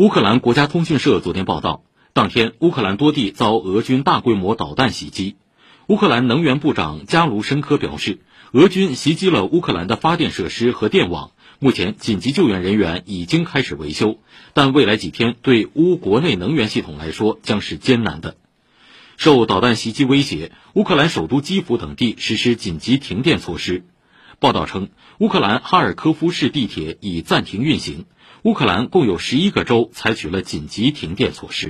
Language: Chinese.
乌克兰国家通讯社昨天报道，当天乌克兰多地遭俄军大规模导弹袭击。乌克兰能源部长加卢申科表示，俄军袭击了乌克兰的发电设施和电网，目前紧急救援人员已经开始维修，但未来几天对乌国内能源系统来说将是艰难的。受导弹袭击威胁，乌克兰首都基辅等地实施紧急停电措施。报道称，乌克兰哈尔科夫市地铁已暂停运行。乌克兰共有十一个州采取了紧急停电措施。